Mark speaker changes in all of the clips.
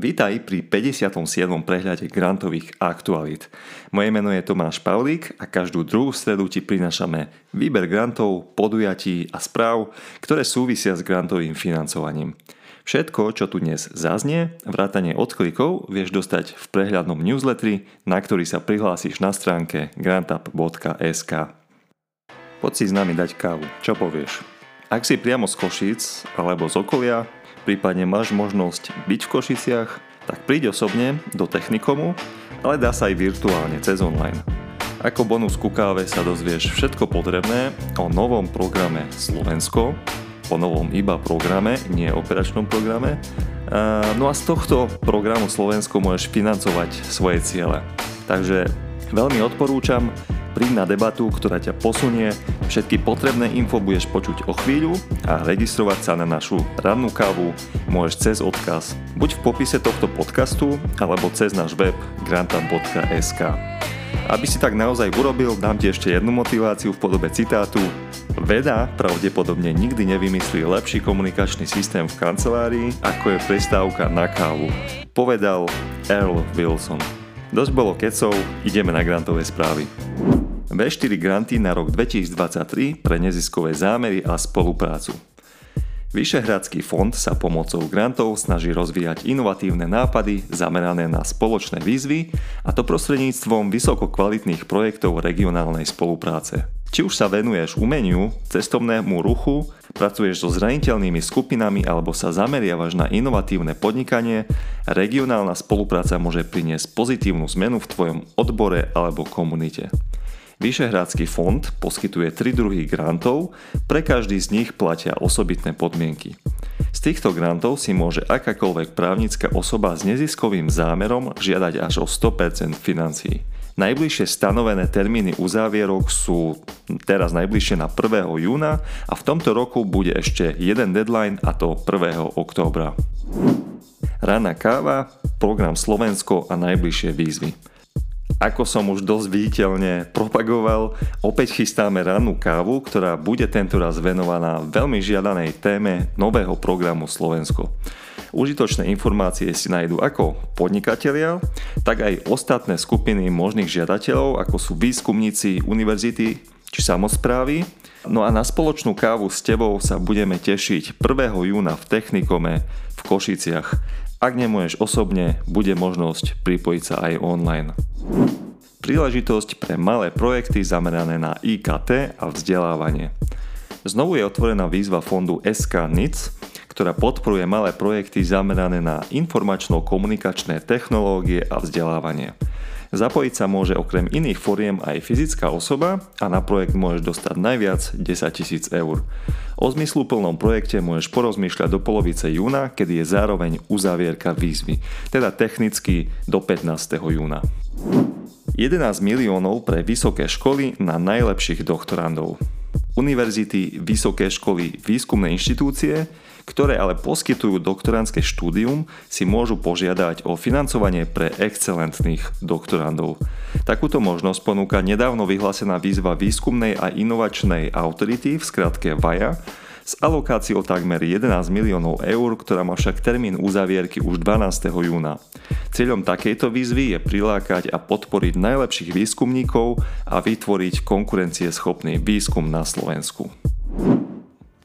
Speaker 1: Vítaj pri 57. prehľade grantových aktualít. Moje meno je Tomáš Pavlík a každú druhú stredu ti prinašame výber grantov, podujatí a správ, ktoré súvisia s grantovým financovaním. Všetko, čo tu dnes zaznie, vrátanie odklikov, vieš dostať v prehľadnom newsletteri, na ktorý sa prihlásiš na stránke grantup.sk. Poď si s nami dať kávu, čo povieš? Ak si priamo z Košíc alebo z okolia, prípadne máš možnosť byť v Košiciach, tak príď osobne do Technikomu, ale dá sa aj virtuálne cez online. Ako bonus ku káve sa dozvieš všetko potrebné o novom programe Slovensko, o novom iba programe, nie operačnom programe. No a z tohto programu Slovensko môžeš financovať svoje ciele. Takže veľmi odporúčam, príď na debatu, ktorá ťa posunie. Všetky potrebné info budeš počuť o chvíľu a registrovať sa na našu rannú kávu môžeš cez odkaz buď v popise tohto podcastu alebo cez náš web grantam.sk. Aby si tak naozaj urobil, dám ti ešte jednu motiváciu v podobe citátu. Veda pravdepodobne nikdy nevymyslí lepší komunikačný systém v kancelárii, ako je prestávka na kávu, povedal Earl Wilson. Dosť bolo kecov, ideme na grantové správy. V4 granty na rok 2023 pre neziskové zámery a spoluprácu. Vyšehradský fond sa pomocou grantov snaží rozvíjať inovatívne nápady zamerané na spoločné výzvy a to prostredníctvom vysokokvalitných projektov regionálnej spolupráce. Či už sa venuješ umeniu, cestovnému ruchu, pracuješ so zraniteľnými skupinami alebo sa zameriavaš na inovatívne podnikanie, regionálna spolupráca môže priniesť pozitívnu zmenu v tvojom odbore alebo komunite. Vyšehrádsky fond poskytuje tri druhy grantov, pre každý z nich platia osobitné podmienky. Z týchto grantov si môže akákoľvek právnická osoba s neziskovým zámerom žiadať až o 100% financií. Najbližšie stanovené termíny uzávierok sú teraz najbližšie na 1. júna a v tomto roku bude ešte jeden deadline a to 1. októbra. Rána káva, program Slovensko a najbližšie výzvy. Ako som už dosť viditeľne propagoval, opäť chystáme rannú kávu, ktorá bude tentoraz venovaná veľmi žiadanej téme nového programu Slovensko. Užitočné informácie si nájdú ako podnikatelia, tak aj ostatné skupiny možných žiadateľov, ako sú výskumníci univerzity či samozprávy. No a na spoločnú kávu s tebou sa budeme tešiť 1. júna v Technikome v Košiciach. Ak nemôžeš osobne, bude možnosť pripojiť sa aj online. Príležitosť pre malé projekty zamerané na IKT a vzdelávanie. Znovu je otvorená výzva fondu SK NIC, ktorá podporuje malé projekty zamerané na informačno-komunikačné technológie a vzdelávanie. Zapojiť sa môže okrem iných foriem aj fyzická osoba a na projekt môžeš dostať najviac 10 000 eur. O zmysluplnom projekte môžeš porozmýšľať do polovice júna, kedy je zároveň uzavierka výzvy, teda technicky do 15. júna. 11 miliónov pre vysoké školy na najlepších doktorandov. Univerzity, vysoké školy, výskumné inštitúcie, ktoré ale poskytujú doktorantské štúdium, si môžu požiadať o financovanie pre excelentných doktorandov. Takúto možnosť ponúka nedávno vyhlásená výzva výskumnej a inovačnej autority v skratke VAJA, s alokáciou takmer 11 miliónov eur, ktorá má však termín uzavierky už 12. júna. Cieľom takejto výzvy je prilákať a podporiť najlepších výskumníkov a vytvoriť konkurencieschopný výskum na Slovensku.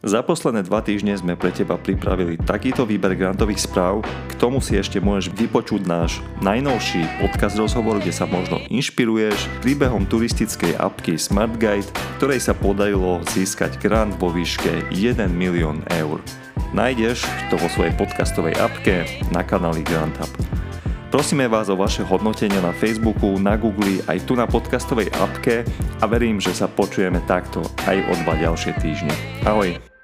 Speaker 1: Za posledné dva týždne sme pre teba pripravili takýto výber grantových správ, k tomu si ešte môžeš vypočuť náš najnovší podcast rozhovor, kde sa možno inšpiruješ príbehom turistickej apky Smart Guide, ktorej sa podarilo získať grant vo výške 1 milión eur. Nájdeš to vo svojej podcastovej apke na kanáli Grant Up. Prosíme vás o vaše hodnotenia na Facebooku, na Google, aj tu na podcastovej apke a verím, že sa počujeme takto aj o dva ďalšie týždne. Ahoj!